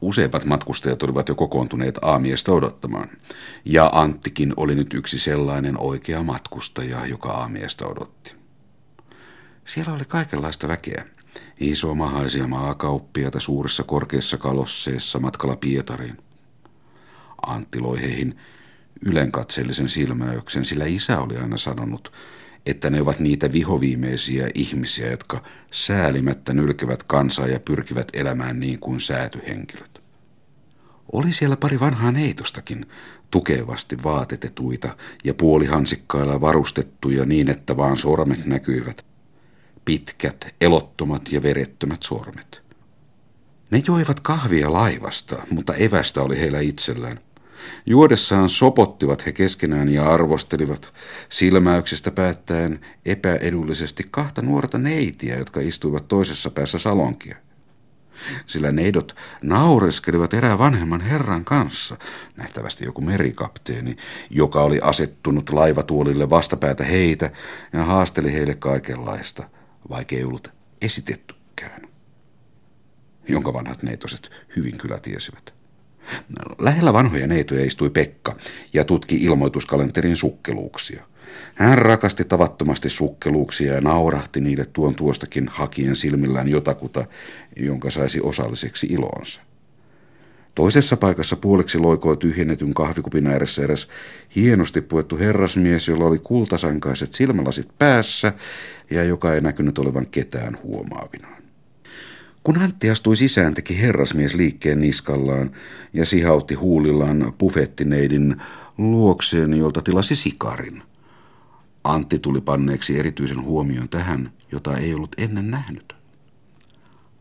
Useimmat matkustajat olivat jo kokoontuneet aamiestä odottamaan, ja Anttikin oli nyt yksi sellainen oikea matkustaja, joka aamiestä odotti. Siellä oli kaikenlaista väkeä. Isomahaisia maakauppiaita suurissa korkeissa kalosseissa matkalla Pietariin. Antti loi heihin ylenkatseellisen silmäyksen, sillä isä oli aina sanonut, että ne ovat niitä vihoviimeisiä ihmisiä, jotka säälimättä nylkevät kansaa ja pyrkivät elämään niin kuin säätyhenkilöt. Oli siellä pari vanhaa neitostakin, tukevasti vaatetetuita ja puolihansikkailla varustettuja niin, että vaan sormet näkyivät. Pitkät, elottomat ja verettömät sormet. Ne joivat kahvia laivasta, mutta evästä oli heillä itsellään – Juodessaan sopottivat he keskenään ja arvostelivat silmäyksestä päättäen epäedullisesti kahta nuorta neitiä, jotka istuivat toisessa päässä salonkia. Sillä neidot naureskelivat erään vanhemman herran kanssa, nähtävästi joku merikapteeni, joka oli asettunut laivatuolille vastapäätä heitä ja haasteli heille kaikenlaista, vaikka ei ollut esitettykään, jonka vanhat neitoset hyvin kyllä tiesivät. Lähellä vanhoja neitoja istui Pekka ja tutki ilmoituskalenterin sukkeluuksia. Hän rakasti tavattomasti sukkeluuksia ja naurahti niille tuon tuostakin hakien silmillään jotakuta, jonka saisi osalliseksi ilonsa. Toisessa paikassa puoliksi loikoi tyhjennetyn kahvikupin ääressä eräs hienosti puettu herrasmies, jolla oli kultasankaiset silmälasit päässä ja joka ei näkynyt olevan ketään huomaavinaan. Kun Antti astui sisään, teki herrasmies liikkeen niskallaan ja sihautti huulillaan bufettineidin luokseen, jolta tilasi sikarin. Antti tuli panneeksi erityisen huomion tähän, jota ei ollut ennen nähnyt.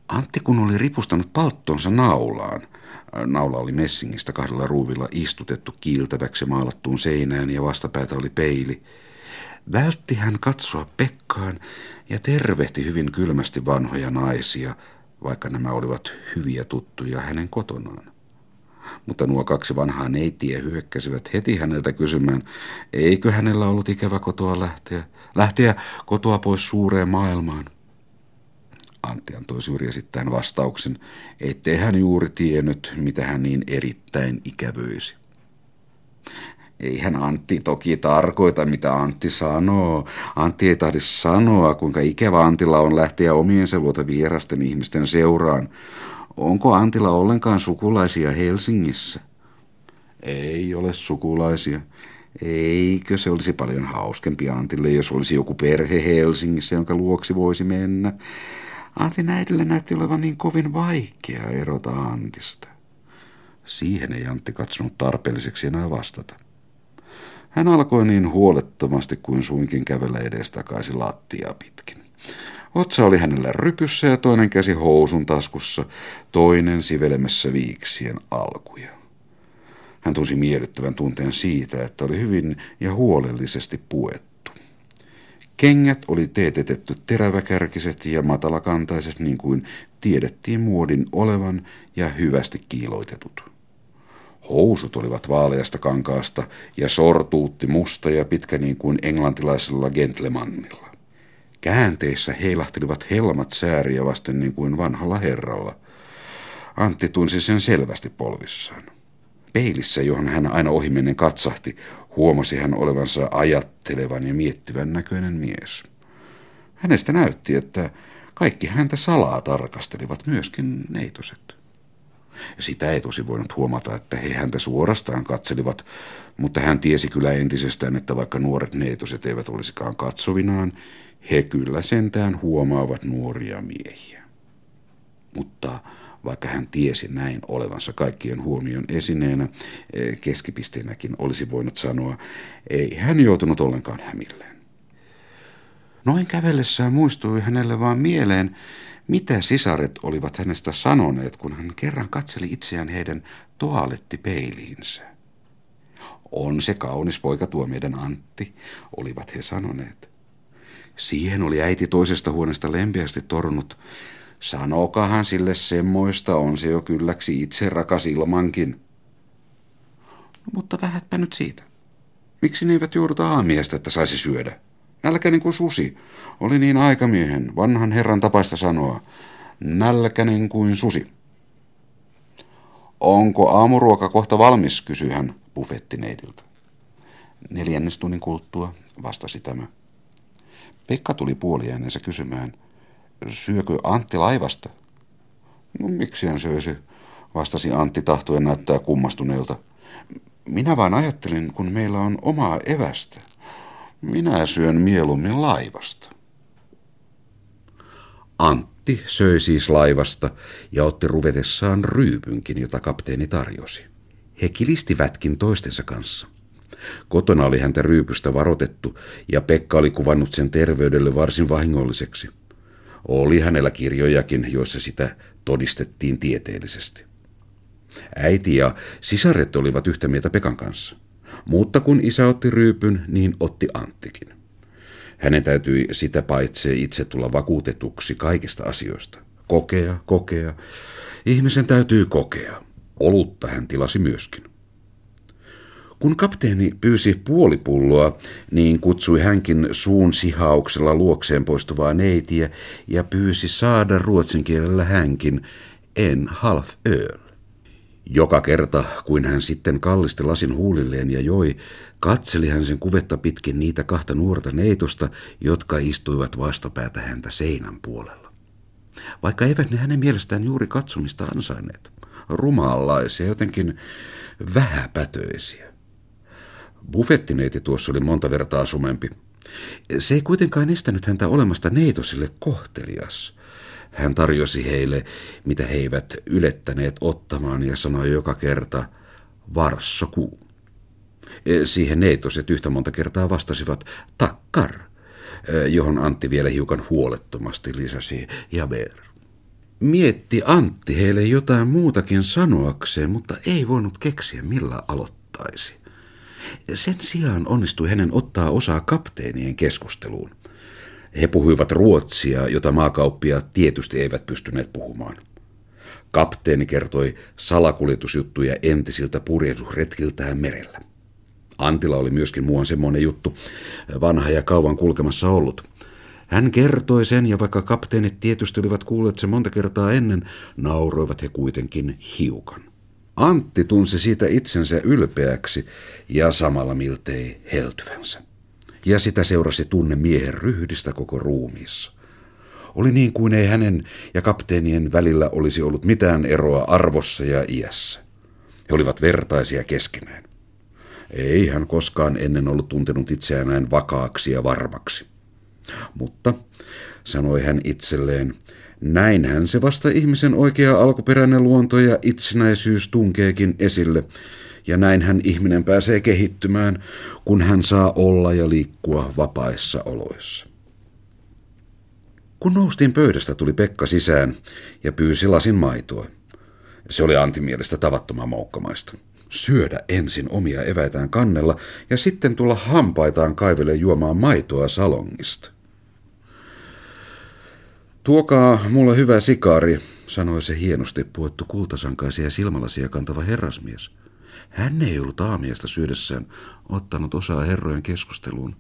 Antti kun oli ripustanut palttonsa naulaan, naula oli messingistä kahdella ruuvilla istutettu kiiltäväksi maalattuun seinään ja vastapäätä oli peili, vältti hän katsoa Pekkaan ja tervehti hyvin kylmästi vanhoja naisia, vaikka nämä olivat hyviä tuttuja hänen kotonaan. Mutta nuo kaksi vanhaa neitiä hyökkäsivät heti häneltä kysymään, eikö hänellä ollut ikävä kotoa lähteä, lähteä kotoa pois suureen maailmaan. Antti antoi syrjäsittäin vastauksen, ettei hän juuri tiennyt, mitä hän niin erittäin ikävöisi. Eihän Antti toki tarkoita, mitä Antti sanoo. Antti ei tahdi sanoa, kuinka ikävä Antilla on lähteä omiensa luota vierasten ihmisten seuraan. Onko Antilla ollenkaan sukulaisia Helsingissä? Ei ole sukulaisia. Eikö se olisi paljon hauskempi Antille, jos olisi joku perhe Helsingissä, jonka luoksi voisi mennä? Antin äidille näytti olevan niin kovin vaikea erota Antista. Siihen ei Antti katsonut tarpeelliseksi enää vastata. Hän alkoi niin huolettomasti kuin suinkin kävellä edestakaisin lattia pitkin. Otsa oli hänellä rypyssä ja toinen käsi housun taskussa, toinen sivelemässä viiksien alkuja. Hän tunsi miellyttävän tunteen siitä, että oli hyvin ja huolellisesti puettu. Kengät oli teetetetty teräväkärkiset ja matalakantaiset niin kuin tiedettiin muodin olevan ja hyvästi kiiloitetut. Housut olivat vaaleasta kankaasta ja sortuutti musta ja pitkä niin kuin englantilaisella gentlemannilla. Käänteissä heilahtelivat helmat sääriä vasten niin kuin vanhalla herralla. Antti tunsi sen selvästi polvissaan. Peilissä, johon hän aina ohimennen katsahti, huomasi hän olevansa ajattelevan ja miettivän näköinen mies. Hänestä näytti, että kaikki häntä salaa tarkastelivat, myöskin neitoset. Sitä ei tosi voinut huomata, että he häntä suorastaan katselivat, mutta hän tiesi kyllä entisestään, että vaikka nuoret neitoset eivät olisikaan katsovinaan, he kyllä sentään huomaavat nuoria miehiä. Mutta vaikka hän tiesi näin olevansa kaikkien huomion esineenä, e, keskipisteenäkin olisi voinut sanoa, ei hän joutunut ollenkaan hämilleen. Noin kävellessään muistui hänelle vaan mieleen, mitä sisaret olivat hänestä sanoneet, kun hän kerran katseli itseään heidän toalettipeiliinsä. On se kaunis poika tuo meidän Antti, olivat he sanoneet. Siihen oli äiti toisesta huoneesta lempeästi tornut. Sanokahan sille semmoista, on se jo kylläksi itse rakas ilmankin. No, mutta vähätpä nyt siitä. Miksi ne eivät jouduta aamiestä, että saisi syödä? Nälkäinen kuin susi. Oli niin aikamiehen, vanhan herran tapaista sanoa. Nälkäinen kuin susi. Onko aamuruoka kohta valmis, kysyi hän buffettineidiltä. Neljännes tunnin kuluttua, vastasi tämä. Pekka tuli puoliäänensä kysymään, syökö Antti laivasta? No miksi hän söisi, vastasi Antti tahtoen näyttää kummastuneelta. Minä vain ajattelin, kun meillä on omaa evästä. Minä syön mieluummin laivasta. Antti söi siis laivasta ja otti ruvetessaan ryypynkin, jota kapteeni tarjosi. He kilistivätkin toistensa kanssa. Kotona oli häntä ryypystä varoitettu ja Pekka oli kuvannut sen terveydelle varsin vahingolliseksi. Oli hänellä kirjojakin, joissa sitä todistettiin tieteellisesti. Äiti ja sisaret olivat yhtä mieltä Pekan kanssa. Mutta kun isä otti ryypyn, niin otti Anttikin. Hänen täytyi sitä paitsi itse tulla vakuutetuksi kaikista asioista. Kokea, kokea. Ihmisen täytyy kokea. Olutta hän tilasi myöskin. Kun kapteeni pyysi puolipulloa, niin kutsui hänkin suun sihauksella luokseen poistuvaa neitiä ja pyysi saada ruotsin kielellä hänkin en half öl. Joka kerta, kuin hän sitten kallisti lasin huulilleen ja joi, katseli hän sen kuvetta pitkin niitä kahta nuorta neitosta, jotka istuivat vastapäätä häntä seinän puolella. Vaikka eivät ne hänen mielestään juuri katsomista ansainneet. Rumaanlaisia, jotenkin vähäpätöisiä. Buffettineiti tuossa oli monta vertaa sumempi. Se ei kuitenkaan estänyt häntä olemasta neitosille kohtelias – hän tarjosi heille, mitä he eivät ylettäneet ottamaan ja sanoi joka kerta, varssokuu. E, siihen neitoset yhtä monta kertaa vastasivat, takkar, e, johon Antti vielä hiukan huolettomasti lisäsi, jaber. Mietti Antti heille jotain muutakin sanoakseen, mutta ei voinut keksiä millä aloittaisi. Sen sijaan onnistui hänen ottaa osaa kapteenien keskusteluun. He puhuivat ruotsia, jota maakauppiaat tietysti eivät pystyneet puhumaan. Kapteeni kertoi salakuljetusjuttuja entisiltä purjehdusretkiltään merellä. Antila oli myöskin muuan semmoinen juttu, vanha ja kauan kulkemassa ollut. Hän kertoi sen, ja vaikka kapteenit tietysti olivat kuulleet sen monta kertaa ennen, nauroivat he kuitenkin hiukan. Antti tunsi siitä itsensä ylpeäksi ja samalla miltei heltyvänsä ja sitä seurasi tunne miehen ryhdistä koko ruumiissa. Oli niin kuin ei hänen ja kapteenien välillä olisi ollut mitään eroa arvossa ja iässä. He olivat vertaisia keskenään. Ei hän koskaan ennen ollut tuntenut itseään näin vakaaksi ja varmaksi. Mutta, sanoi hän itselleen, näinhän se vasta ihmisen oikea alkuperäinen luonto ja itsenäisyys tunkeekin esille, ja näin hän ihminen pääsee kehittymään, kun hän saa olla ja liikkua vapaissa oloissa. Kun noustiin pöydästä, tuli Pekka sisään ja pyysi lasin maitoa. Se oli antimielestä tavattoman moukkamaista. Syödä ensin omia eväitään kannella ja sitten tulla hampaitaan kaivelle juomaan maitoa salongista. Tuokaa mulle hyvä sikaari, sanoi se hienosti puettu kultasankaisia silmälasia kantava herrasmies – hän ei ollut aamiasta syödessään ottanut osaa herrojen keskusteluun.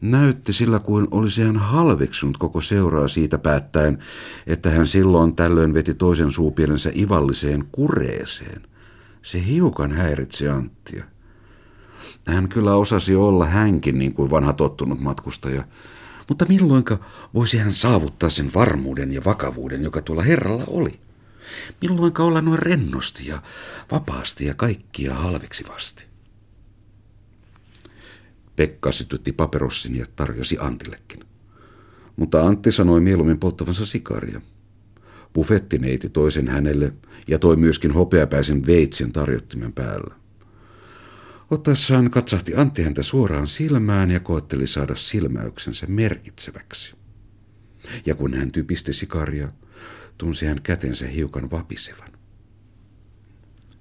Näytti sillä kuin olisi hän halveksunut koko seuraa siitä päättäen, että hän silloin tällöin veti toisen suupielensä ivalliseen kureeseen. Se hiukan häiritsi Anttia. Hän kyllä osasi olla hänkin niin kuin vanha tottunut matkustaja, mutta milloinka voisi hän saavuttaa sen varmuuden ja vakavuuden, joka tuolla herralla oli? Milloinka olla noin rennosti ja vapaasti ja kaikkia halveksivasti. Pekka sytytti paperossin ja tarjosi Antillekin. Mutta Antti sanoi mieluummin polttavansa sikaria. Buffettineiti toisen hänelle ja toi myöskin hopeapäisen veitsen tarjottimen päällä. Ottaessaan katsahti Antti häntä suoraan silmään ja koetteli saada silmäyksensä merkitseväksi. Ja kun hän typisti sikaria, tunsi hän kätensä hiukan vapisevan.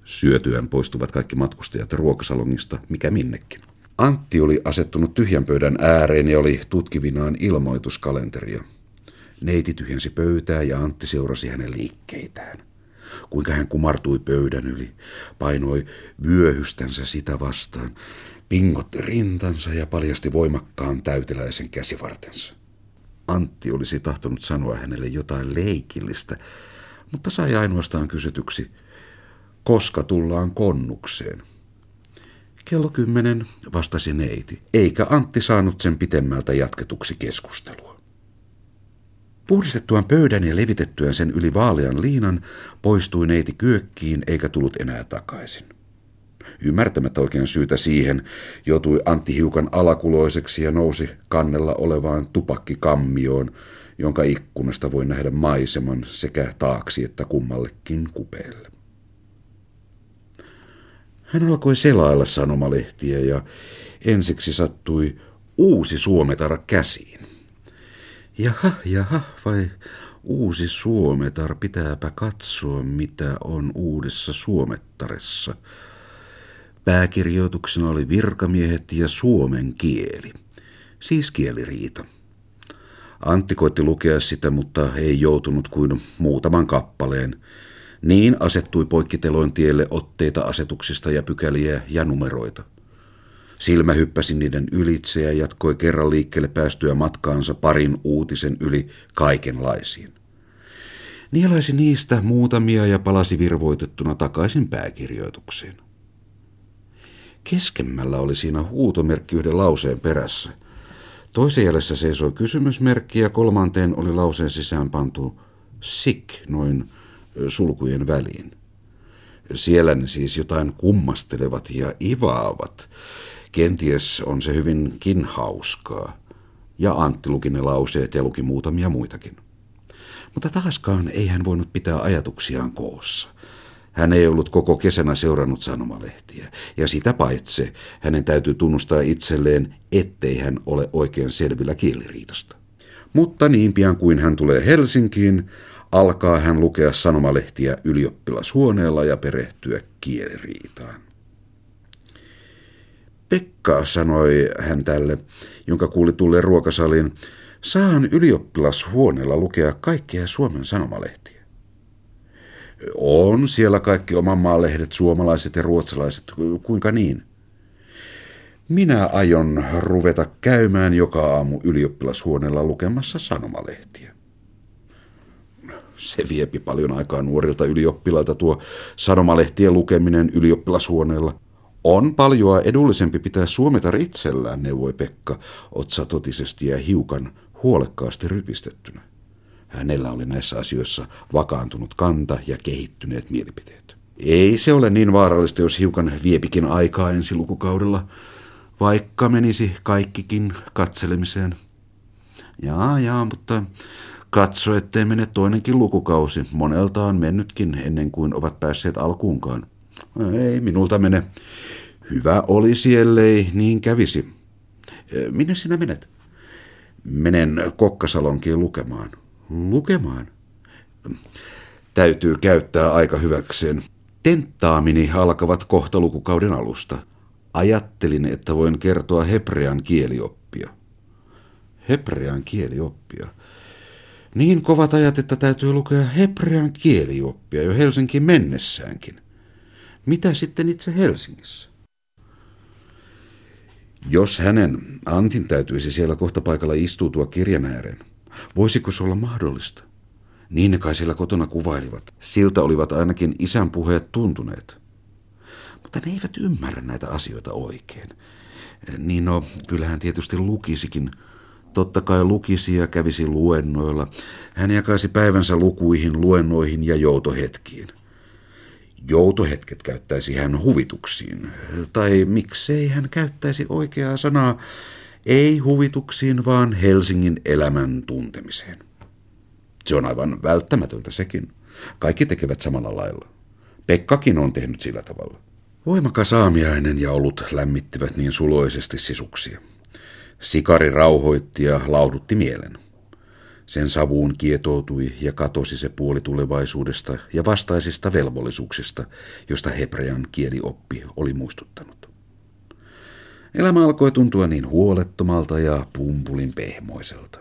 Syötyään poistuvat kaikki matkustajat ruokasalongista, mikä minnekin. Antti oli asettunut tyhjän pöydän ääreen ja oli tutkivinaan ilmoituskalenteria. Neiti tyhjensi pöytää ja Antti seurasi hänen liikkeitään. Kuinka hän kumartui pöydän yli, painoi vyöhystänsä sitä vastaan, pingotti rintansa ja paljasti voimakkaan täyteläisen käsivartensa. Antti olisi tahtonut sanoa hänelle jotain leikillistä, mutta sai ainoastaan kysytyksi, koska tullaan konnukseen. Kello kymmenen vastasi neiti, eikä Antti saanut sen pitemmältä jatketuksi keskustelua. Puhdistettuaan pöydän ja levitettyään sen yli vaalean liinan, poistui neiti kyökkiin eikä tullut enää takaisin. Ymmärtämättä oikein syytä siihen, joutui Antti hiukan alakuloiseksi ja nousi kannella olevaan tupakkikammioon, jonka ikkunasta voi nähdä maiseman sekä taaksi että kummallekin kupeelle. Hän alkoi selailla sanomalehtiä ja ensiksi sattui uusi suometar käsiin. Jaha, jaha, vai uusi suometar, pitääpä katsoa, mitä on uudessa suomettaressa. Pääkirjoituksena oli virkamiehet ja suomen kieli, siis kieliriita. Antti koitti lukea sitä, mutta ei joutunut kuin muutaman kappaleen. Niin asettui poikkiteloin tielle otteita asetuksista ja pykäliä ja numeroita. Silmä hyppäsi niiden ylitse ja jatkoi kerran liikkeelle päästyä matkaansa parin uutisen yli kaikenlaisiin. Nielaisi niistä muutamia ja palasi virvoitettuna takaisin pääkirjoitukseen. Keskemmällä oli siinä huutomerkki yhden lauseen perässä. Toisen jäljessä seisoi kysymysmerkki ja kolmanteen oli lauseen sisään pantu sick noin sulkujen väliin. Siellä ne siis jotain kummastelevat ja ivaavat. Kenties on se hyvinkin hauskaa. Ja Antti luki ne lauseet ja luki muutamia muitakin. Mutta taaskaan ei hän voinut pitää ajatuksiaan koossa. Hän ei ollut koko kesänä seurannut sanomalehtiä, ja sitä paitse hänen täytyy tunnustaa itselleen, ettei hän ole oikein selvillä kieliriidasta. Mutta niin pian kuin hän tulee Helsinkiin, alkaa hän lukea sanomalehtiä ylioppilashuoneella ja perehtyä kieliriitaan. Pekka, sanoi hän tälle, jonka kuuli tulleen ruokasaliin, saan ylioppilashuoneella lukea kaikkia Suomen sanomalehtiä. On siellä kaikki oman maan lehdet, suomalaiset ja ruotsalaiset. Kuinka niin? Minä aion ruveta käymään joka aamu ylioppilashuoneella lukemassa sanomalehtiä. Se viepi paljon aikaa nuorilta ylioppilailta tuo sanomalehtien lukeminen ylioppilashuoneella. On paljoa edullisempi pitää suometar itsellään, neuvoi Pekka otsatotisesti ja hiukan huolekkaasti rypistettynä. Hänellä oli näissä asioissa vakaantunut kanta ja kehittyneet mielipiteet. Ei se ole niin vaarallista, jos hiukan viepikin aikaa ensi lukukaudella, vaikka menisi kaikkikin katselemiseen. Jaa, jaa, mutta katso, ettei mene toinenkin lukukausi. Monelta on mennytkin ennen kuin ovat päässeet alkuunkaan. Ei minulta mene. Hyvä olisi, ellei niin kävisi. Minne sinä menet? Menen Kokkasalonkiin lukemaan. Lukemaan? Täytyy käyttää aika hyväkseen. Tenttaamini alkavat kohta lukukauden alusta. Ajattelin, että voin kertoa hebrean kielioppia. Hebrean kielioppia. Niin kovat ajat, että täytyy lukea hebrean kielioppia jo Helsinkiin mennessäänkin. Mitä sitten itse Helsingissä? Jos hänen, Antin täytyisi siellä kohta paikalla istuutua kirjan ääreen, voisiko se olla mahdollista? Niin ne kai siellä kotona kuvailivat. Siltä olivat ainakin isän puheet tuntuneet. Mutta ne eivät ymmärrä näitä asioita oikein. Niin no, kyllähän tietysti lukisikin. Totta kai lukisi ja kävisi luennoilla. Hän jakaisi päivänsä lukuihin, luennoihin ja joutohetkiin. Joutohetket käyttäisi hän huvituksiin. Tai miksei hän käyttäisi oikeaa sanaa ei huvituksiin, vaan Helsingin elämän tuntemiseen. Se on aivan välttämätöntä sekin. Kaikki tekevät samalla lailla. Pekkakin on tehnyt sillä tavalla. Voimakas aamiainen ja olut lämmittivät niin suloisesti sisuksia. Sikari rauhoitti ja laudutti mielen. Sen savuun kietoutui ja katosi se puoli tulevaisuudesta ja vastaisista velvollisuuksista, josta hebrean kielioppi oli muistuttanut. Elämä alkoi tuntua niin huolettomalta ja pumpulin pehmoiselta.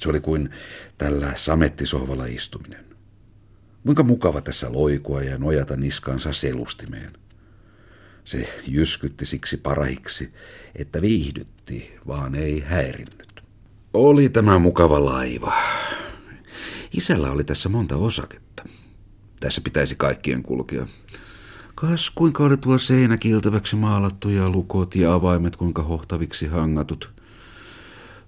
Se oli kuin tällä samettisohvalla istuminen. Kuinka mukava tässä loikua ja nojata niskaansa selustimeen. Se jyskytti siksi parahiksi, että viihdytti, vaan ei häirinnyt. Oli tämä mukava laiva. Isällä oli tässä monta osaketta. Tässä pitäisi kaikkien kulkea. Kas kuinka oli tuo seinä kiiltäväksi maalattu ja lukot ja avaimet kuinka hohtaviksi hangatut.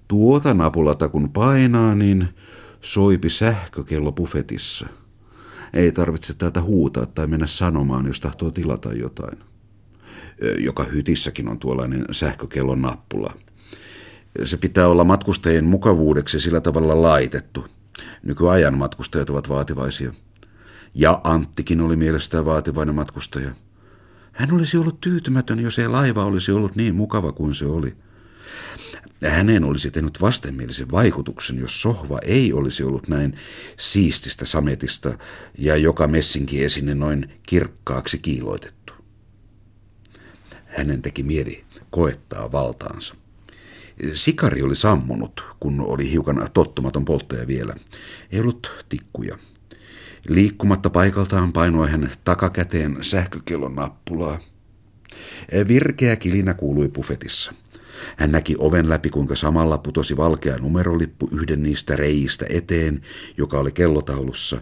Tuota napulata kun painaa, niin soipi sähkökello bufetissa. Ei tarvitse täältä huutaa tai mennä sanomaan, jos tahtoo tilata jotain. Joka hytissäkin on tuollainen sähkökellon nappula. Se pitää olla matkustajien mukavuudeksi sillä tavalla laitettu. Nykyajan matkustajat ovat vaativaisia. Ja Anttikin oli mielestään vaativainen matkustaja. Hän olisi ollut tyytymätön, jos ei laiva olisi ollut niin mukava kuin se oli. Hänen olisi tehnyt vastenmielisen vaikutuksen, jos sohva ei olisi ollut näin siististä sametista ja joka messinki esine noin kirkkaaksi kiiloitettu. Hänen teki mieli koettaa valtaansa. Sikari oli sammunut, kun oli hiukan tottumaton polttaja vielä. Ei ollut tikkuja. Liikkumatta paikaltaan painoi hän takakäteen sähkökellon nappulaa. Virkeä kilinä kuului bufetissa. Hän näki oven läpi, kuinka samalla putosi valkea numerolippu yhden niistä reistä eteen, joka oli kellotaulussa.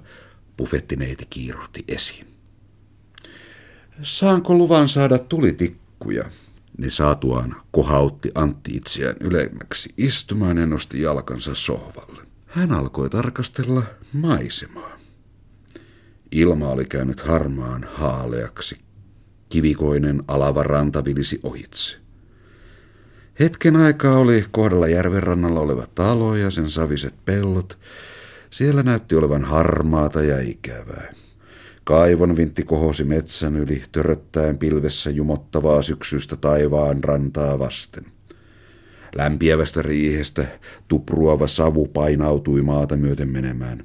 Buffettineiti kiiruhti esiin. Saanko luvan saada tulitikkuja? Ne saatuaan kohautti Antti itseään ylemmäksi istumaan ja nosti jalkansa sohvalle. Hän alkoi tarkastella maisemaa. Ilma oli käynyt harmaan haaleaksi. Kivikoinen alava ranta vilisi ohitse. Hetken aikaa oli kohdalla järven rannalla oleva talo ja sen saviset pellot. Siellä näytti olevan harmaata ja ikävää. Kaivon vintti kohosi metsän yli, töröttäen pilvessä jumottavaa syksystä taivaan rantaa vasten. Lämpiävästä riihestä tupruava savu painautui maata myöten menemään.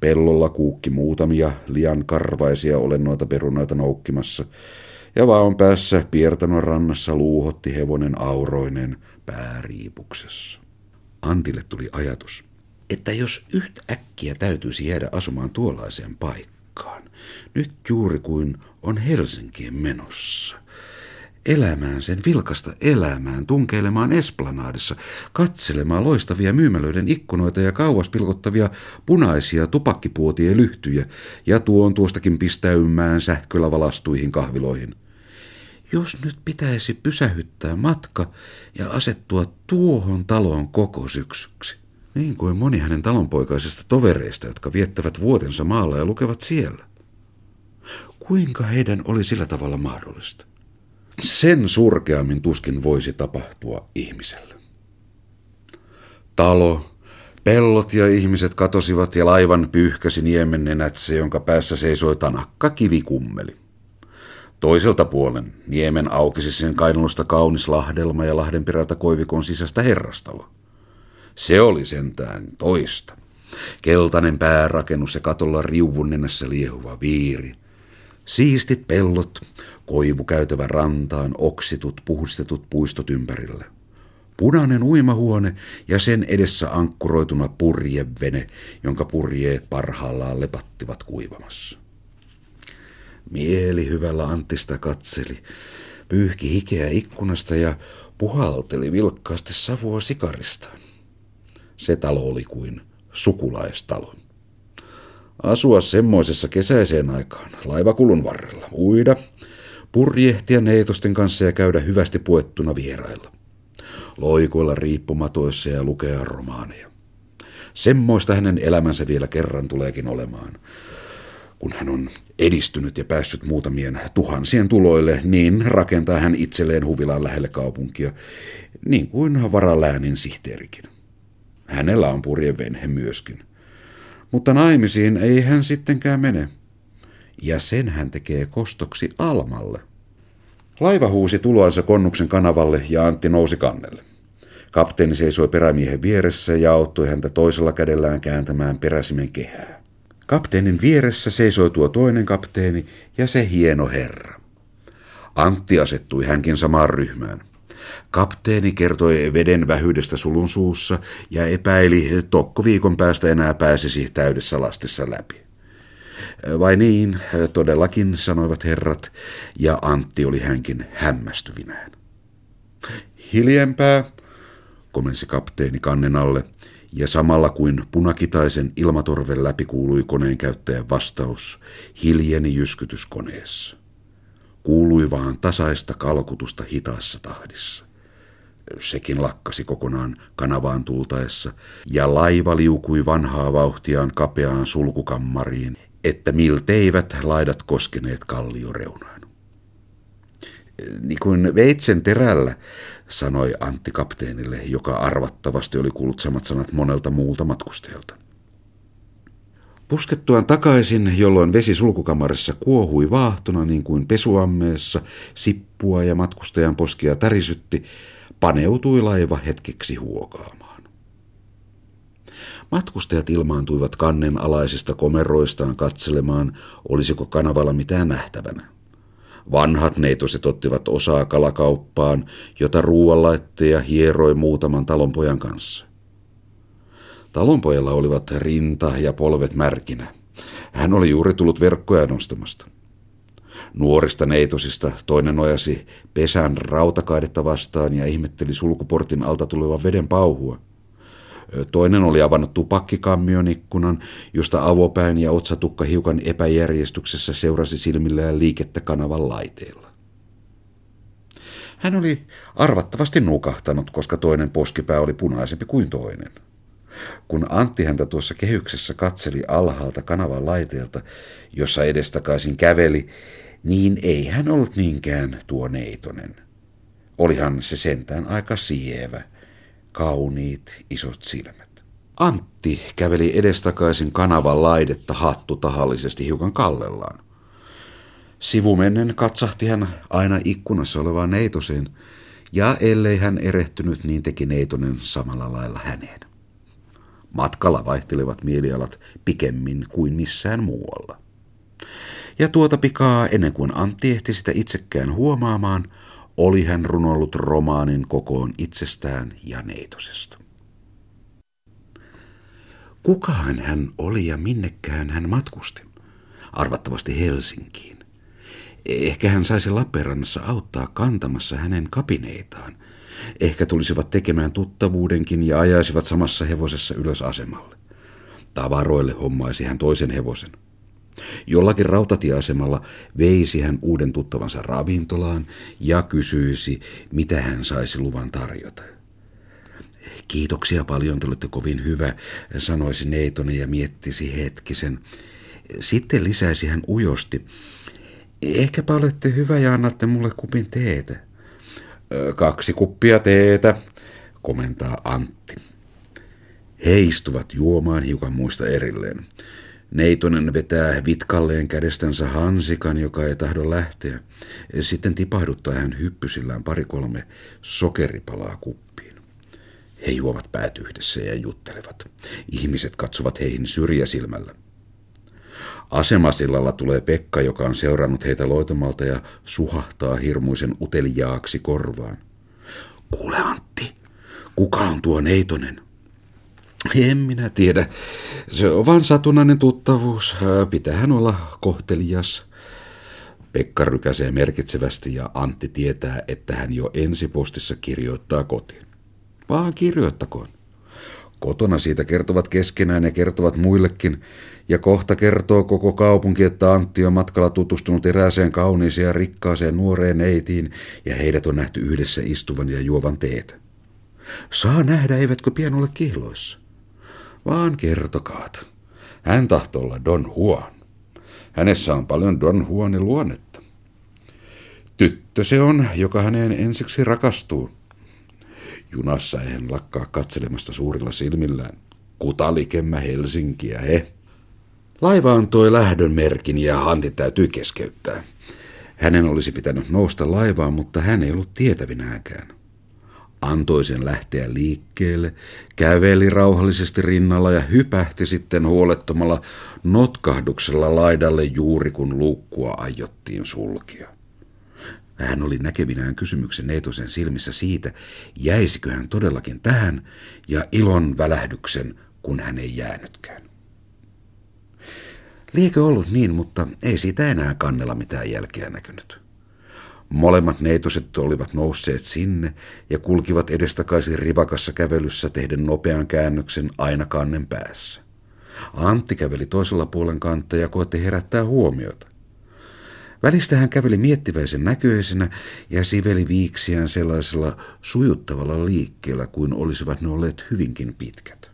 Pellolla kuukki muutamia lian karvaisia olennoita perunoita noukkimassa, ja vaon päässä Piertanon rannassa luuhotti hevonen auroinen pääriipuksessa. Antille tuli ajatus, että jos yhtäkkiä täytyisi jäädä asumaan tuollaiseen paikkaan, nyt juuri kuin on Helsinkiin menossa, elämään sen vilkasta elämään, tunkeilemaan esplanaadissa, katselemaan loistavia myymälöiden ikkunoita ja kauas pilkottavia punaisia tupakkipuotien lyhtyjä ja tuon tuostakin pistäymään sähköllä valastuihin kahviloihin – jos nyt pitäisi pysähyttää matka ja asettua tuohon talon koko syksyksi. Niin kuin moni hänen talonpoikaisista tovereista, jotka viettävät vuotensa maalla ja lukevat siellä. Kuinka heidän oli sillä tavalla mahdollista? Sen surkeammin tuskin voisi tapahtua ihmiselle. Talo, pellot ja ihmiset katosivat ja laivan pyyhkäsi niemen nenätse, jonka päässä seisoi tanakka kivikummeli. Toiselta puolen niemen aukisi sen kainalosta kaunis lahdelma ja lahdenperältä koivikon sisästä herrastalo. Se oli sentään toista. Keltainen päärakennus ja katolla riuvun nenässä liehuva viiri. Siistit pellot, koivu käytävä rantaan, oksitut, puhdistetut puistot ympärillä. Punainen uimahuone ja sen edessä ankkuroituna purjevene, jonka purjeet parhaillaan lepattivat kuivamassa. Mieli hyvällä Anttista katseli, pyyhki hikeä ikkunasta ja puhalteli vilkkaasti savua sikarista. Se talo oli kuin sukulaistalo. Asua semmoisessa kesäiseen aikaan, laivakulun varrella, uida, purjehtia neitosten kanssa ja käydä hyvästi puettuna vierailla. Loikoilla riippumatoissa ja lukea romaaneja. Semmoista hänen elämänsä vielä kerran tuleekin olemaan kun hän on edistynyt ja päässyt muutamien tuhansien tuloille, niin rakentaa hän itselleen huvilaan lähelle kaupunkia, niin kuin varaläänin sihteerikin. Hänellä on purjevenhe myöskin. Mutta naimisiin ei hän sittenkään mene. Ja sen hän tekee kostoksi Almalle. Laiva huusi tuloansa konnuksen kanavalle ja Antti nousi kannelle. Kapteeni seisoi perämiehen vieressä ja auttoi häntä toisella kädellään kääntämään peräsimen kehää. Kapteenin vieressä seisoi tuo toinen kapteeni ja se hieno herra. Antti asettui hänkin samaan ryhmään. Kapteeni kertoi veden vähyydestä sulun suussa ja epäili, tokko viikon päästä enää pääsisi täydessä lastissa läpi. Vai niin, todellakin, sanoivat herrat, ja Antti oli hänkin hämmästyvinään. Hiljempää, komensi kapteeni kannen alle, ja samalla kuin punakitaisen ilmatorven läpi kuului koneen käyttäjän vastaus, hiljeni jyskytys koneessa. kuului vaan tasaista kalkutusta hitaassa tahdissa. Sekin lakkasi kokonaan kanavaan tultaessa, ja laiva liukui vanhaa vauhtiaan kapeaan sulkukammariin, että milteivät laidat koskeneet kallioreunaan. Niin kuin veitsen terällä, sanoi Antti kapteenille, joka arvattavasti oli kuullut samat sanat monelta muulta matkustajalta. Puskettuaan takaisin, jolloin vesi sulkukamarissa kuohui vaahtona niin kuin pesuammeessa, sippua ja matkustajan poskia tärisytti, paneutui laiva hetkeksi huokaamaan. Matkustajat ilmaantuivat kannen alaisista komeroistaan katselemaan, olisiko kanavalla mitään nähtävänä. Vanhat neitoset ottivat osaa kalakauppaan, jota ruuanlaitteja hieroi muutaman talonpojan kanssa. Talonpojalla olivat rinta ja polvet märkinä. Hän oli juuri tullut verkkoja nostamasta. Nuorista neitosista toinen ojasi pesän rautakaidetta vastaan ja ihmetteli sulkuportin alta tulevan veden pauhua. Toinen oli avannut tupakkikammion ikkunan, josta avopäin ja otsatukka hiukan epäjärjestyksessä seurasi silmillään liikettä kanavan laiteilla. Hän oli arvattavasti nukahtanut, koska toinen poskipää oli punaisempi kuin toinen. Kun Antti häntä tuossa kehyksessä katseli alhaalta kanavan laiteelta, jossa edestakaisin käveli, niin ei hän ollut niinkään tuo neitonen. Olihan se sentään aika sievä, kauniit isot silmät. Antti käveli edestakaisin kanavan laidetta hattu tahallisesti hiukan kallellaan. Sivumennen katsahti hän aina ikkunassa olevaan neitoseen, ja ellei hän erehtynyt, niin teki neitonen samalla lailla häneen. Matkalla vaihtelevat mielialat pikemmin kuin missään muualla. Ja tuota pikaa ennen kuin Antti ehti sitä itsekään huomaamaan, oli hän runollut romaanin kokoon itsestään ja neitosesta. Kukaan hän oli ja minnekään hän matkusti? Arvattavasti Helsinkiin. Ehkä hän saisi Lappeenrannassa auttaa kantamassa hänen kapineitaan. Ehkä tulisivat tekemään tuttavuudenkin ja ajaisivat samassa hevosessa ylös asemalle. Tavaroille hommaisi hän toisen hevosen – Jollakin rautatieasemalla veisi hän uuden tuttavansa ravintolaan ja kysyisi, mitä hän saisi luvan tarjota. Kiitoksia paljon, te olette kovin hyvä, sanoisi Neitonen ja miettisi hetkisen. Sitten lisäisi hän ujosti. Ehkäpä olette hyvä ja annatte mulle kupin teetä. Kaksi kuppia teetä, komentaa Antti. He istuvat juomaan hiukan muista erilleen. Neitonen vetää vitkalleen kädestänsä hansikan, joka ei tahdo lähteä. Sitten tipahduttaa hän hyppysillään pari kolme sokeripalaa kuppiin. He juovat päät yhdessä ja juttelevat. Ihmiset katsovat heihin syrjäsilmällä. Asemasillalla tulee Pekka, joka on seurannut heitä loitomalta ja suhahtaa hirmuisen uteliaaksi korvaan. Kuule Antti, kuka on tuo Neitonen? En minä tiedä. Se on vain satunnainen tuttavuus. Pitähän olla kohtelias. Pekka rykäsee merkitsevästi ja Antti tietää, että hän jo ensipostissa kirjoittaa kotiin. Vaan kirjoittakoon. Kotona siitä kertovat keskenään ja kertovat muillekin, ja kohta kertoo koko kaupunki, että Antti on matkalla tutustunut erääseen kauniiseen ja rikkaaseen nuoreen neitiin, ja heidät on nähty yhdessä istuvan ja juovan teetä. Saa nähdä, eivätkö pian ole kihloissa vaan kertokaat. Hän tahtoo olla Don Juan. Hänessä on paljon Don Juanin luonnetta. Tyttö se on, joka häneen ensiksi rakastuu. Junassa hän lakkaa katselemasta suurilla silmillään. Kutalikemmä Helsinkiä, he. Laiva antoi lähdön merkin ja Antti täytyy keskeyttää. Hänen olisi pitänyt nousta laivaan, mutta hän ei ollut tietävinäänkään antoi sen lähteä liikkeelle, käveli rauhallisesti rinnalla ja hypähti sitten huolettomalla notkahduksella laidalle juuri kun luukkua aiottiin sulkia. Hän oli näkevinään kysymyksen Neitosen silmissä siitä, jäisikö hän todellakin tähän, ja ilon välähdyksen, kun hän ei jäänytkään. Liekö ollut niin, mutta ei siitä enää kannella mitään jälkeä näkynyt. Molemmat neitoset olivat nousseet sinne ja kulkivat edestakaisin rivakassa kävelyssä tehden nopean käännöksen aina kannen päässä. Antti käveli toisella puolen kantta ja koetti herättää huomiota. Välistä hän käveli miettiväisen näköisenä ja siveli viiksiään sellaisella sujuttavalla liikkeellä kuin olisivat ne olleet hyvinkin pitkät.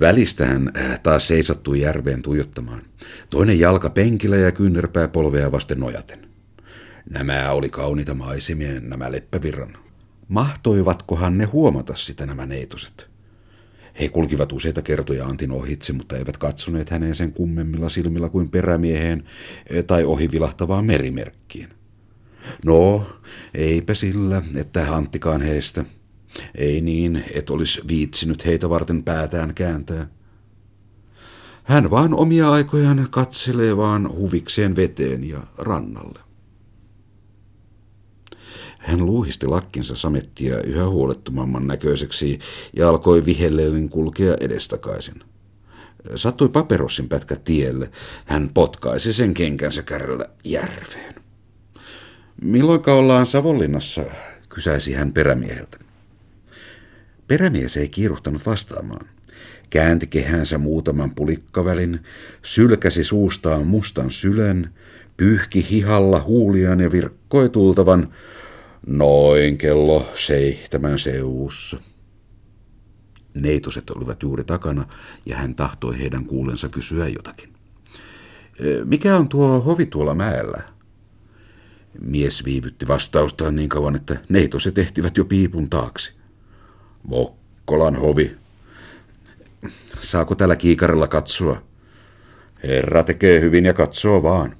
Välistä hän äh, taas seisattui järveen tuijottamaan. Toinen jalka penkillä ja kyynärpää polvea vasten nojaten. Nämä oli kauniita maisemia, nämä leppävirran. Mahtoivatkohan ne huomata sitä nämä neitoset? He kulkivat useita kertoja Antin ohitse, mutta eivät katsoneet häneen sen kummemmilla silmillä kuin perämieheen eh, tai ohi vilahtavaan merimerkkiin. No, eipä sillä, että Anttikaan heistä. Ei niin, et olisi viitsinyt heitä varten päätään kääntää. Hän vaan omia aikojaan katselee vaan huvikseen veteen ja rannalle. Hän luuhisti lakkinsa samettia yhä huolettomamman näköiseksi ja alkoi vihellellen kulkea edestakaisin. Sattui paperossin pätkä tielle. Hän potkaisi sen kenkänsä kärrellä järveen. Milloinka ollaan Savonlinnassa, kysäisi hän perämieheltä. Perämies ei kiiruhtanut vastaamaan. Käänti kehänsä muutaman pulikkavälin, sylkäsi suustaan mustan sylen, pyyhki hihalla huuliaan ja virkkoi tultavan Noin kello seitsemän seuussa. Neitoset olivat juuri takana ja hän tahtoi heidän kuulensa kysyä jotakin. Mikä on tuo hovi tuolla mäellä? Mies viivytti vastaustaan niin kauan, että neitoset ehtivät jo piipun taakse. Mokkolan hovi. Saako tällä kiikarilla katsoa? Herra tekee hyvin ja katsoo vaan.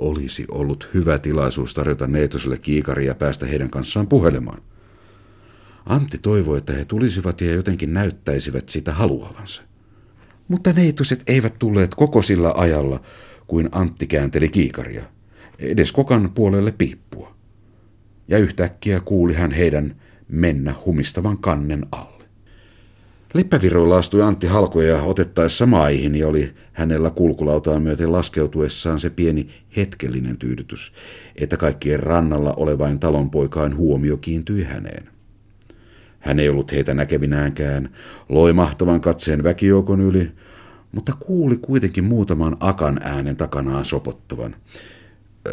Olisi ollut hyvä tilaisuus tarjota Neitoselle kiikaria ja päästä heidän kanssaan puhelemaan. Antti toivoi, että he tulisivat ja jotenkin näyttäisivät sitä haluavansa. Mutta neitoset eivät tulleet koko sillä ajalla, kuin Antti käänteli kiikaria, edes kokan puolelle piippua. Ja yhtäkkiä kuuli hän heidän mennä humistavan kannen alle. Leppäviroilla astui Antti halkoja otettaessa maihin ja oli hänellä kulkulautaan myöten laskeutuessaan se pieni hetkellinen tyydytys, että kaikkien rannalla olevain talonpoikain huomio kiintyi häneen. Hän ei ollut heitä näkevinäänkään, loi mahtavan katseen väkijoukon yli, mutta kuuli kuitenkin muutaman akan äänen takanaan sopottavan.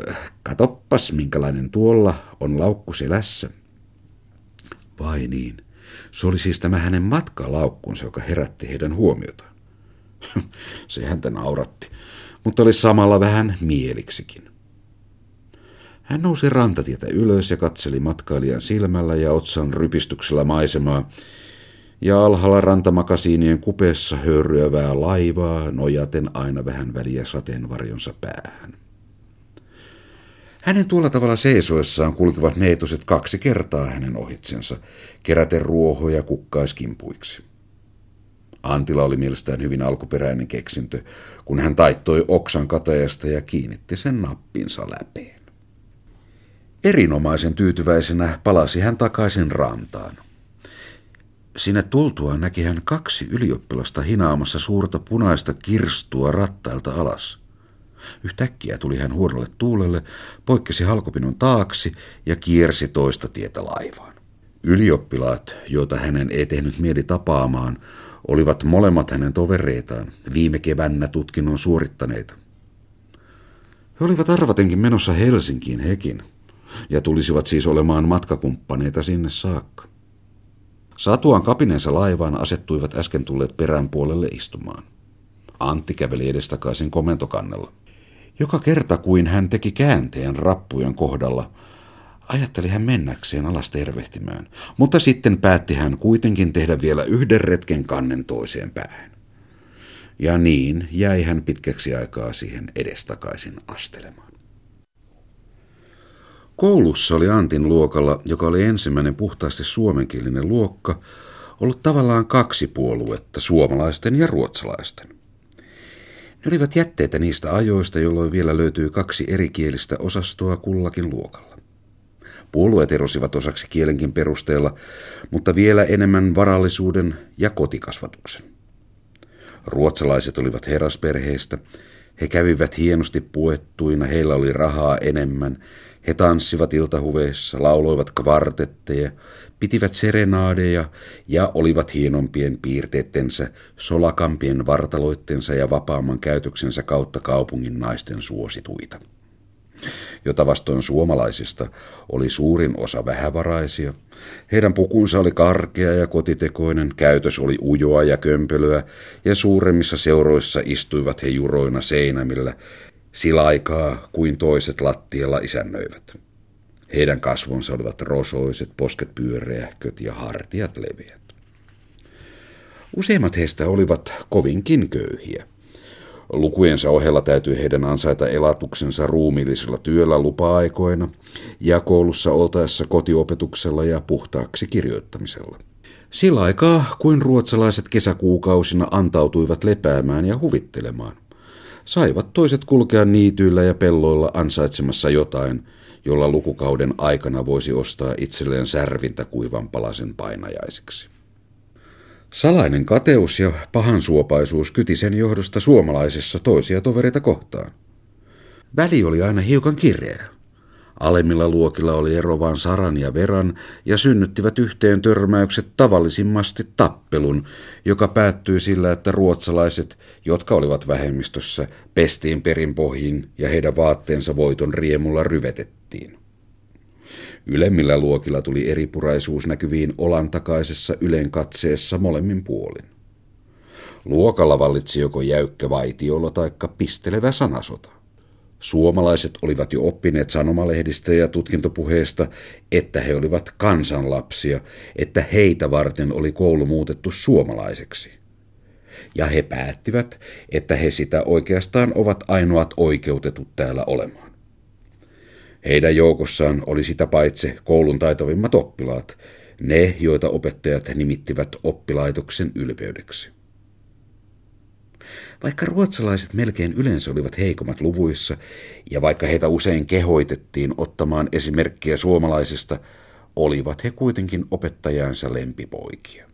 Äh, katoppas, minkälainen tuolla on laukku selässä. Vai niin, se oli siis tämä hänen matkalaukkunsa, joka herätti heidän huomiotaan. Se häntä nauratti, mutta oli samalla vähän mieliksikin. Hän nousi rantatietä ylös ja katseli matkailijan silmällä ja otsan rypistyksellä maisemaa, ja alhaalla rantamakasiinien kupeessa höyryävää laivaa nojaten aina vähän väliä sateenvarjonsa päähän. Hänen tuolla tavalla seisoessaan kulkivat neitoset kaksi kertaa hänen ohitsensa, keräten ruohoja kukkaiskimpuiksi. Antila oli mielestään hyvin alkuperäinen keksintö, kun hän taittoi oksan katajasta ja kiinnitti sen nappinsa läpeen. Erinomaisen tyytyväisenä palasi hän takaisin rantaan. Sinne tultua näki hän kaksi ylioppilasta hinaamassa suurta punaista kirstua rattailta alas. Yhtäkkiä tuli hän huonolle tuulelle, poikkesi halkopinon taaksi ja kiersi toista tietä laivaan. Ylioppilaat, joita hänen ei tehnyt mieli tapaamaan, olivat molemmat hänen tovereitaan, viime kevännä tutkinnon suorittaneita. He olivat arvatenkin menossa Helsinkiin hekin, ja tulisivat siis olemaan matkakumppaneita sinne saakka. Satuan kapinensa laivaan asettuivat äsken tulleet perän puolelle istumaan. Antti käveli edestakaisin komentokannella. Joka kerta kuin hän teki käänteen rappujen kohdalla, ajatteli hän mennäkseen alas tervehtimään, mutta sitten päätti hän kuitenkin tehdä vielä yhden retken kannen toiseen päähän. Ja niin jäi hän pitkäksi aikaa siihen edestakaisin astelemaan. Koulussa oli Antin luokalla, joka oli ensimmäinen puhtaasti suomenkielinen luokka, ollut tavallaan kaksi puoluetta, suomalaisten ja ruotsalaisten. Ne olivat jätteitä niistä ajoista, jolloin vielä löytyy kaksi erikielistä osastoa kullakin luokalla. Puolueet erosivat osaksi kielenkin perusteella, mutta vielä enemmän varallisuuden ja kotikasvatuksen. Ruotsalaiset olivat herrasperheistä, he kävivät hienosti puettuina, heillä oli rahaa enemmän, he tanssivat iltahuveissa, lauloivat kvartetteja, pitivät serenaadeja ja olivat hienompien piirteittensä, solakampien vartaloittensa ja vapaamman käytöksensä kautta kaupungin naisten suosituita. jota vastoin suomalaisista oli suurin osa vähävaraisia. Heidän pukunsa oli karkea ja kotitekoinen, käytös oli ujoa ja kömpelöä, ja suuremmissa seuroissa istuivat he juroina seinämillä, sillä aikaa kuin toiset lattialla isännöivät. Heidän kasvonsa olivat rosoiset, posket pyöreähköt ja hartiat leveät. Useimmat heistä olivat kovinkin köyhiä. Lukujensa ohella täytyy heidän ansaita elatuksensa ruumiillisella työllä lupa-aikoina ja koulussa oltaessa kotiopetuksella ja puhtaaksi kirjoittamisella. Sillä aikaa, kuin ruotsalaiset kesäkuukausina antautuivat lepäämään ja huvittelemaan, saivat toiset kulkea niityillä ja pelloilla ansaitsemassa jotain, jolla lukukauden aikana voisi ostaa itselleen särvintä kuivan palasen painajaisiksi. Salainen kateus ja pahansuopaisuus kyti sen johdosta suomalaisessa toisia tovereita kohtaan. Väli oli aina hiukan kireä. Alemmilla luokilla oli ero vain saran ja veran ja synnyttivät yhteen törmäykset tavallisimmasti tappelun, joka päättyi sillä, että ruotsalaiset, jotka olivat vähemmistössä, pestiin perinpohjin ja heidän vaatteensa voiton riemulla ryvetettiin. Ylemmillä luokilla tuli eripuraisuus näkyviin olan takaisessa ylen katseessa molemmin puolin. Luokalla vallitsi joko jäykkä vaitiolo tai pistelevä sanasota. Suomalaiset olivat jo oppineet sanomalehdistä ja tutkintopuheesta, että he olivat kansanlapsia, että heitä varten oli koulu muutettu suomalaiseksi. Ja he päättivät, että he sitä oikeastaan ovat ainoat oikeutetut täällä olemaan. Heidän joukossaan oli sitä paitsi koulun taitavimmat oppilaat, ne, joita opettajat nimittivät oppilaitoksen ylpeydeksi. Vaikka ruotsalaiset melkein yleensä olivat heikommat luvuissa, ja vaikka heitä usein kehoitettiin ottamaan esimerkkiä suomalaisesta, olivat he kuitenkin opettajansa lempipoikia.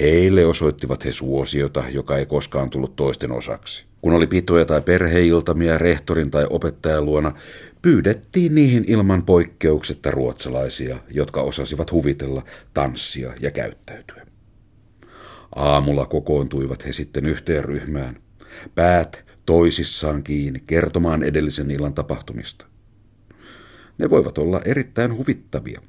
Heille osoittivat he suosiota, joka ei koskaan tullut toisten osaksi. Kun oli pitoja tai perheiltamia rehtorin tai opettajan luona, pyydettiin niihin ilman poikkeuksetta ruotsalaisia, jotka osasivat huvitella, tanssia ja käyttäytyä. Aamulla kokoontuivat he sitten yhteen ryhmään, päät toisissaan kiinni kertomaan edellisen illan tapahtumista. Ne voivat olla erittäin huvittavia,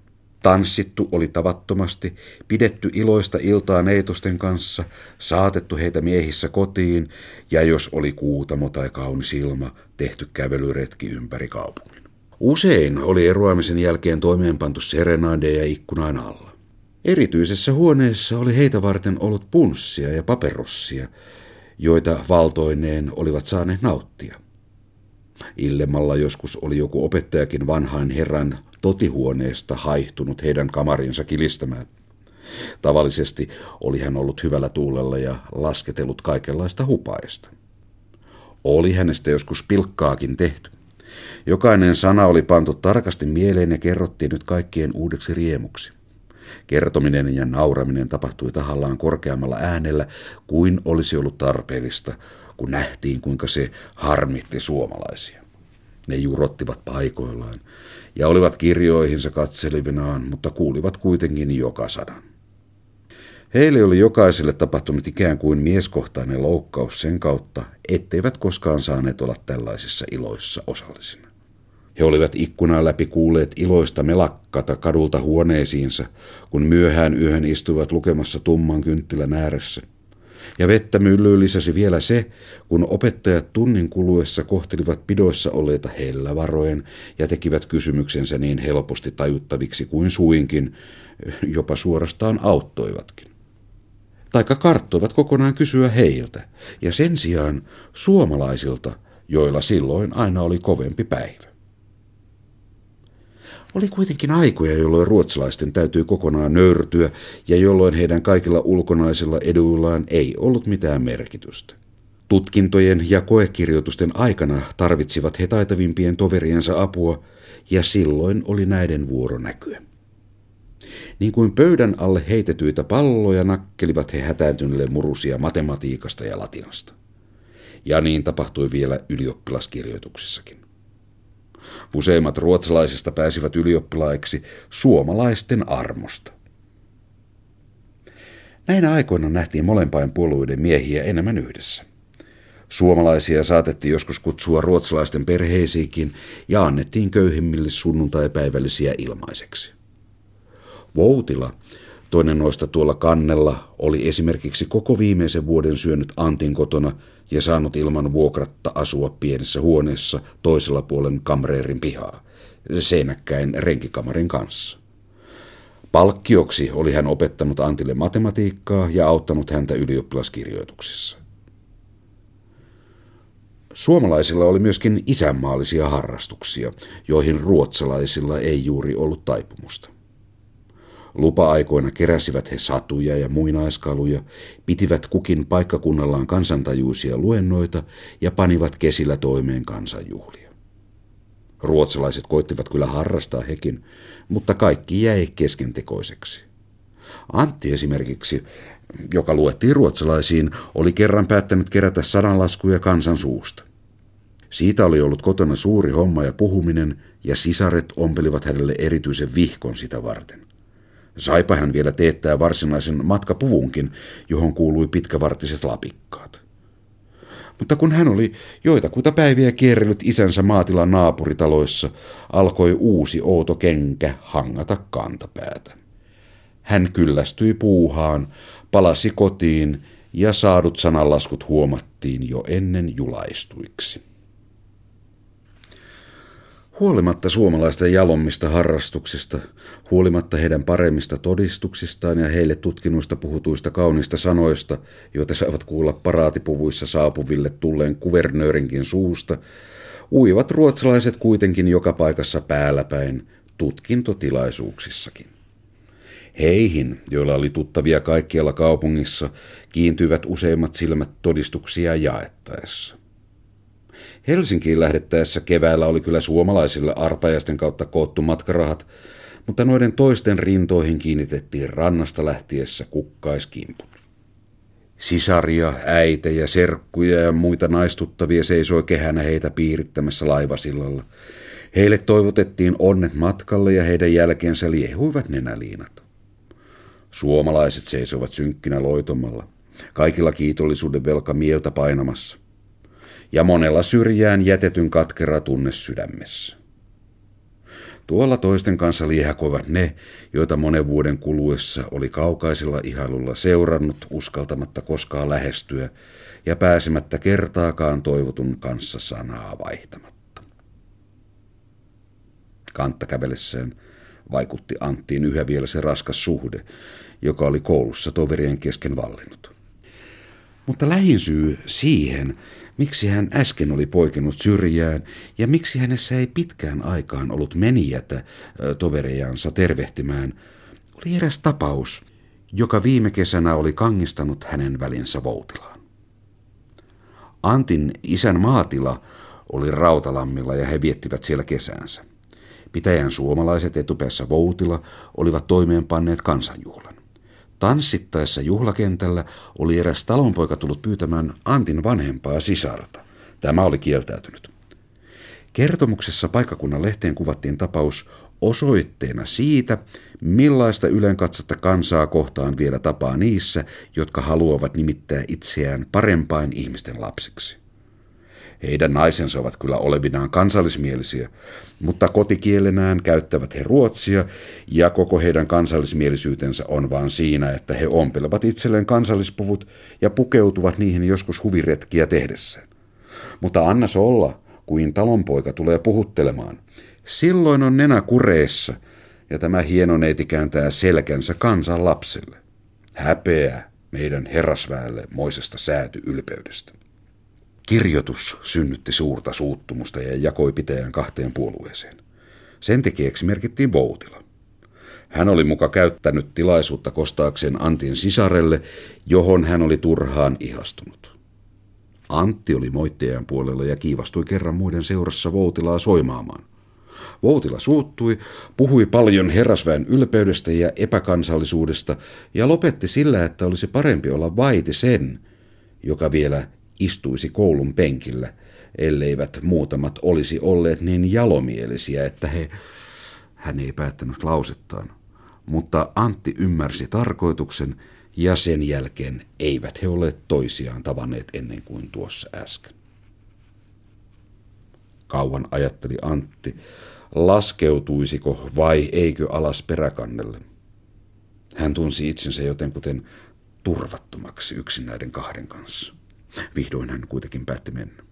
Tanssittu oli tavattomasti, pidetty iloista iltaa neitosten kanssa, saatettu heitä miehissä kotiin ja jos oli kuutamo tai kaunis ilma, tehty kävelyretki ympäri kaupungin. Usein oli eroamisen jälkeen toimeenpantu serenadeja ikkunan alla. Erityisessä huoneessa oli heitä varten ollut punssia ja paperossia, joita valtoineen olivat saaneet nauttia. Illemmalla joskus oli joku opettajakin vanhain herran totihuoneesta haihtunut heidän kamarinsa kilistämään. Tavallisesti oli hän ollut hyvällä tuulella ja lasketellut kaikenlaista hupaista. Oli hänestä joskus pilkkaakin tehty. Jokainen sana oli pantu tarkasti mieleen ja kerrottiin nyt kaikkien uudeksi riemuksi. Kertominen ja nauraminen tapahtui tahallaan korkeammalla äänellä kuin olisi ollut tarpeellista, kun nähtiin kuinka se harmitti suomalaisia. Ne jurottivat paikoillaan ja olivat kirjoihinsa katselivinaan, mutta kuulivat kuitenkin joka sanan. Heille oli jokaiselle tapahtunut ikään kuin mieskohtainen loukkaus sen kautta, etteivät koskaan saaneet olla tällaisissa iloissa osallisina. He olivat ikkunan läpi kuulleet iloista melakkata kadulta huoneisiinsa, kun myöhään yöhön istuivat lukemassa tumman kynttilän ääressä – ja vettä myllyyn lisäsi vielä se, kun opettajat tunnin kuluessa kohtelivat pidoissa olleita hellävaroen ja tekivät kysymyksensä niin helposti tajuttaviksi kuin suinkin, jopa suorastaan auttoivatkin. Taikka karttoivat kokonaan kysyä heiltä, ja sen sijaan suomalaisilta, joilla silloin aina oli kovempi päivä. Oli kuitenkin aikoja, jolloin ruotsalaisten täytyy kokonaan nöyrtyä ja jolloin heidän kaikilla ulkonaisilla eduillaan ei ollut mitään merkitystä. Tutkintojen ja koekirjoitusten aikana tarvitsivat he taitavimpien toveriensa apua ja silloin oli näiden vuoro näkyä. Niin kuin pöydän alle heitetyitä palloja nakkelivat he hätääntyneille murusia matematiikasta ja latinasta. Ja niin tapahtui vielä ylioppilaskirjoituksissakin. Useimmat ruotsalaisista pääsivät ylioppilaiksi suomalaisten armosta. Näinä aikoina nähtiin molempain puolueiden miehiä enemmän yhdessä. Suomalaisia saatettiin joskus kutsua ruotsalaisten perheisiinkin ja annettiin köyhimmille sunnuntai-päivällisiä ilmaiseksi. Voutila, toinen noista tuolla kannella, oli esimerkiksi koko viimeisen vuoden syönyt Antin kotona ja saanut ilman vuokratta asua pienessä huoneessa toisella puolen kamreerin pihaa, seinäkkäin renkikamarin kanssa. Palkkioksi oli hän opettanut Antille matematiikkaa ja auttanut häntä ylioppilaskirjoituksissa. Suomalaisilla oli myöskin isänmaallisia harrastuksia, joihin ruotsalaisilla ei juuri ollut taipumusta. Lupa-aikoina keräsivät he satuja ja muinaiskaluja, pitivät kukin paikkakunnallaan kansantajuisia luennoita ja panivat kesillä toimeen kansanjuhlia. Ruotsalaiset koittivat kyllä harrastaa hekin, mutta kaikki jäi keskentekoiseksi. Antti esimerkiksi, joka luettiin ruotsalaisiin, oli kerran päättänyt kerätä sananlaskuja kansan suusta. Siitä oli ollut kotona suuri homma ja puhuminen, ja sisaret ompelivat hänelle erityisen vihkon sitä varten. Saipa hän vielä teettää varsinaisen matkapuvunkin, johon kuului pitkävartiset lapikkaat. Mutta kun hän oli joitakuita päiviä kierrellyt isänsä maatilan naapuritaloissa, alkoi uusi outo kenkä hangata kantapäätä. Hän kyllästyi puuhaan, palasi kotiin ja saadut sananlaskut huomattiin jo ennen julaistuiksi. Huolimatta suomalaisten jalommista harrastuksista, huolimatta heidän paremmista todistuksistaan ja heille tutkinuista puhutuista kauniista sanoista, joita saivat kuulla paraatipuvuissa saapuville tulleen kuvernöörinkin suusta, uivat ruotsalaiset kuitenkin joka paikassa päälläpäin, tutkintotilaisuuksissakin. Heihin, joilla oli tuttavia kaikkialla kaupungissa, kiintyivät useimmat silmät todistuksia jaettaessa. Helsinkiin lähdettäessä keväällä oli kyllä suomalaisille arpajaisten kautta koottu matkarahat, mutta noiden toisten rintoihin kiinnitettiin rannasta lähtiessä kukkaiskimput. Sisaria, äitejä, serkkuja ja muita naistuttavia seisoi kehänä heitä piirittämässä laivasillalla. Heille toivotettiin onnet matkalle ja heidän jälkeensä liehuivat nenäliinat. Suomalaiset seisoivat synkkynä loitomalla, kaikilla kiitollisuuden velka mieltä painamassa ja monella syrjään jätetyn katkera tunne sydämessä. Tuolla toisten kanssa liehakoivat ne, joita monen vuoden kuluessa oli kaukaisella ihailulla seurannut uskaltamatta koskaan lähestyä ja pääsemättä kertaakaan toivotun kanssa sanaa vaihtamatta. Kantta kävellessään vaikutti Anttiin yhä vielä se raskas suhde, joka oli koulussa toverien kesken vallinnut. Mutta lähin syy siihen, miksi hän äsken oli poikinut syrjään ja miksi hänessä ei pitkään aikaan ollut menijätä toverejansa tervehtimään, oli eräs tapaus, joka viime kesänä oli kangistanut hänen välinsä Voutilaan. Antin isän maatila oli Rautalammilla ja he viettivät siellä kesänsä. Pitäjän suomalaiset etupäässä Voutila olivat toimeenpanneet kansanjuhlan. Tanssittaessa juhlakentällä oli eräs talonpoika tullut pyytämään Antin vanhempaa sisarta. Tämä oli kieltäytynyt. Kertomuksessa paikkakunnan lehteen kuvattiin tapaus osoitteena siitä, millaista ylenkatsotta kansaa kohtaan vielä tapaa niissä, jotka haluavat nimittää itseään parempain ihmisten lapsiksi. Heidän naisensa ovat kyllä olevinaan kansallismielisiä, mutta kotikielenään käyttävät he ruotsia ja koko heidän kansallismielisyytensä on vaan siinä, että he ompelevat itselleen kansallispuvut ja pukeutuvat niihin joskus huviretkiä tehdessään. Mutta annas olla, kuin talonpoika tulee puhuttelemaan. Silloin on nenä kureessa ja tämä hieno neiti kääntää selkänsä kansan lapsille. Häpeä meidän herrasväelle moisesta sääty ylpeydestä. Kirjoitus synnytti suurta suuttumusta ja jakoi pitäjän kahteen puolueeseen. Sen tekijäksi merkittiin Voutila. Hän oli muka käyttänyt tilaisuutta kostaakseen Antin sisarelle, johon hän oli turhaan ihastunut. Antti oli moittajan puolella ja kiivastui kerran muiden seurassa Voutilaa soimaamaan. Voutila suuttui, puhui paljon herrasväen ylpeydestä ja epäkansallisuudesta ja lopetti sillä, että olisi parempi olla vaiti sen, joka vielä istuisi koulun penkillä, elleivät muutamat olisi olleet niin jalomielisiä, että he... Hän ei päättänyt lausettaan, mutta Antti ymmärsi tarkoituksen ja sen jälkeen eivät he ole toisiaan tavanneet ennen kuin tuossa äsken. Kauan ajatteli Antti, laskeutuisiko vai eikö alas peräkannelle. Hän tunsi itsensä jotenkuten turvattomaksi yksin näiden kahden kanssa. Vihdoin hän kuitenkin päätti mennä.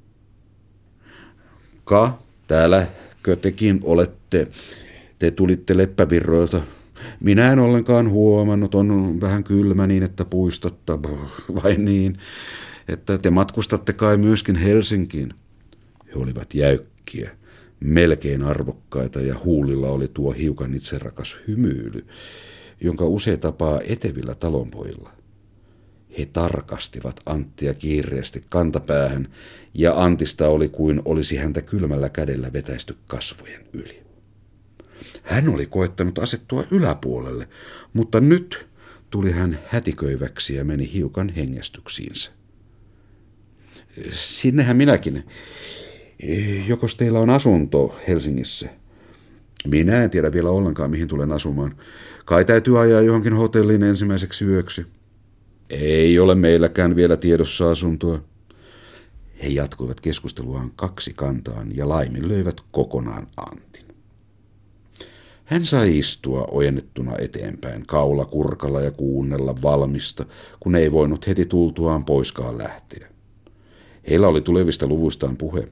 Ka, täällä tekin olette. Te tulitte leppävirroilta. Minä en ollenkaan huomannut, on vähän kylmä niin, että puistotta, vai niin, että te matkustatte kai myöskin Helsinkiin. He olivat jäykkiä, melkein arvokkaita ja huulilla oli tuo hiukan itserakas hymyily, jonka usein tapaa etevillä talonpojilla. He tarkastivat Anttia kiireesti kantapäähän, ja Antista oli kuin olisi häntä kylmällä kädellä vetäisty kasvojen yli. Hän oli koettanut asettua yläpuolelle, mutta nyt tuli hän hätiköiväksi ja meni hiukan hengästyksiinsä. Sinnehän minäkin. Jokos teillä on asunto Helsingissä? Minä en tiedä vielä ollenkaan, mihin tulen asumaan. Kai täytyy ajaa johonkin hotelliin ensimmäiseksi yöksi. Ei ole meilläkään vielä tiedossa asuntoa. He jatkoivat keskusteluaan kaksi kantaan ja laiminlöivät kokonaan Antin. Hän sai istua ojennettuna eteenpäin kaula kurkalla ja kuunnella valmista, kun ei voinut heti tultuaan poiskaan lähteä. Heillä oli tulevista luvuistaan puhe.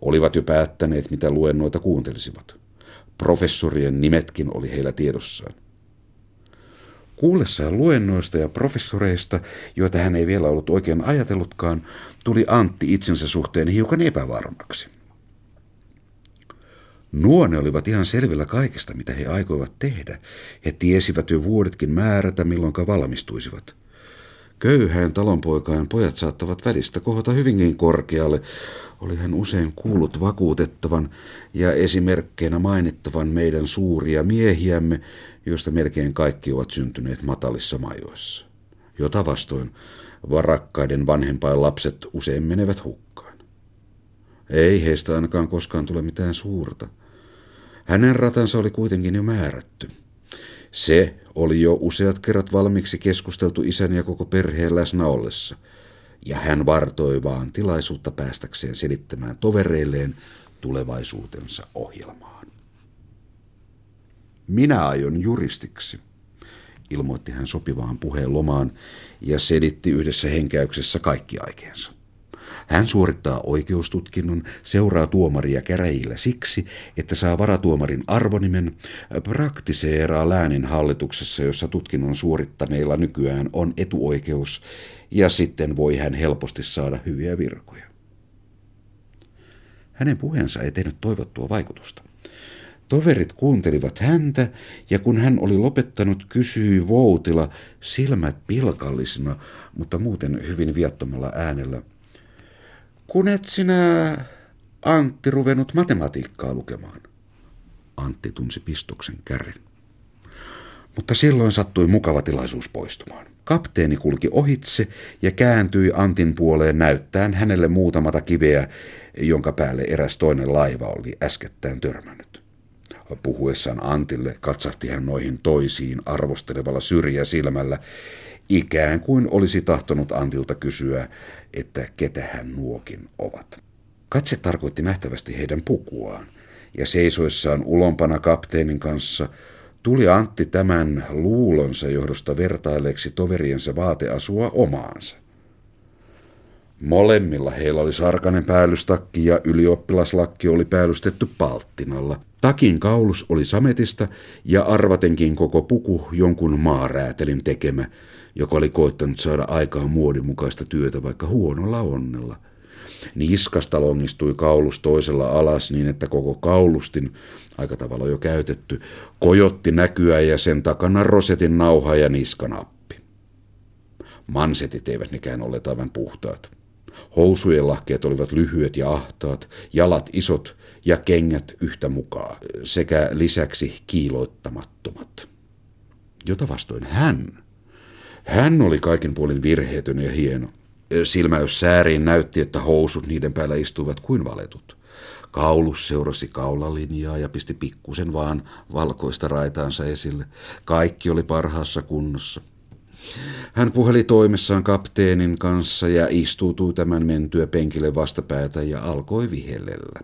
Olivat jo päättäneet, mitä luennoita kuuntelisivat. Professorien nimetkin oli heillä tiedossaan. Kuullessaan luennoista ja professoreista, joita hän ei vielä ollut oikein ajatellutkaan, tuli Antti itsensä suhteen hiukan epävarmaksi. Nuo ne olivat ihan selvillä kaikesta, mitä he aikoivat tehdä. He tiesivät jo vuodetkin määrätä, milloin valmistuisivat. Köyhään talonpoikaan pojat saattavat välistä kohota hyvinkin korkealle, oli hän usein kuullut vakuutettavan ja esimerkkeinä mainittavan meidän suuria miehiämme, joista melkein kaikki ovat syntyneet matalissa majoissa. Jota vastoin varakkaiden vanhempain lapset usein menevät hukkaan. Ei heistä ainakaan koskaan tule mitään suurta. Hänen ratansa oli kuitenkin jo määrätty. Se oli jo useat kerrat valmiiksi keskusteltu isän ja koko perheen läsnä ollessa, ja hän vartoi vaan tilaisuutta päästäkseen selittämään tovereilleen tulevaisuutensa ohjelmaan. Minä aion juristiksi, ilmoitti hän sopivaan puheen lomaan ja selitti yhdessä henkäyksessä kaikki aikeensa. Hän suorittaa oikeustutkinnon, seuraa tuomaria käräjillä siksi, että saa varatuomarin arvonimen, praktiseeraa läänin hallituksessa, jossa tutkinnon suorittaneilla nykyään on etuoikeus, ja sitten voi hän helposti saada hyviä virkoja. Hänen puheensa ei tehnyt toivottua vaikutusta. Toverit kuuntelivat häntä, ja kun hän oli lopettanut, kysyi Voutila silmät pilkallisina, mutta muuten hyvin viattomalla äänellä. Kun et sinä, Antti, ruvennut matematiikkaa lukemaan? Antti tunsi pistoksen kärren. Mutta silloin sattui mukava tilaisuus poistumaan. Kapteeni kulki ohitse ja kääntyi Antin puoleen näyttäen hänelle muutamata kiveä, jonka päälle eräs toinen laiva oli äskettäin törmännyt. Puhuessaan Antille katsahti hän noihin toisiin arvostelevalla syrjäsilmällä, ikään kuin olisi tahtonut Antilta kysyä, että ketä hän nuokin ovat. Katse tarkoitti nähtävästi heidän pukuaan, ja seisoissaan ulompana kapteenin kanssa tuli Antti tämän luulonsa johdosta vertailleeksi toveriensa vaateasua omaansa. Molemmilla heillä oli sarkanen päällystakki ja ylioppilaslakki oli päällystetty palttinalla. Takin kaulus oli sametista ja arvatenkin koko puku jonkun maaräätelin tekemä, joka oli koittanut saada aikaan muodinmukaista työtä vaikka huonolla onnella. Niskasta longistui kaulus toisella alas niin, että koko kaulustin, aika tavalla jo käytetty, kojotti näkyä ja sen takana rosetin nauha ja niskanappi. Mansetit eivät nekään olleet aivan puhtaat. Housujen lahkeet olivat lyhyet ja ahtaat, jalat isot ja kengät yhtä mukaa, sekä lisäksi kiiloittamattomat. Jota vastoin hän hän oli kaikin puolin virheetön ja hieno. Silmäys sääriin näytti, että housut niiden päällä istuivat kuin valetut. Kaulus seurasi kaulalinjaa ja pisti pikkusen vaan valkoista raitaansa esille. Kaikki oli parhaassa kunnossa. Hän puheli toimessaan kapteenin kanssa ja istuutui tämän mentyä penkille vastapäätä ja alkoi vihellellä.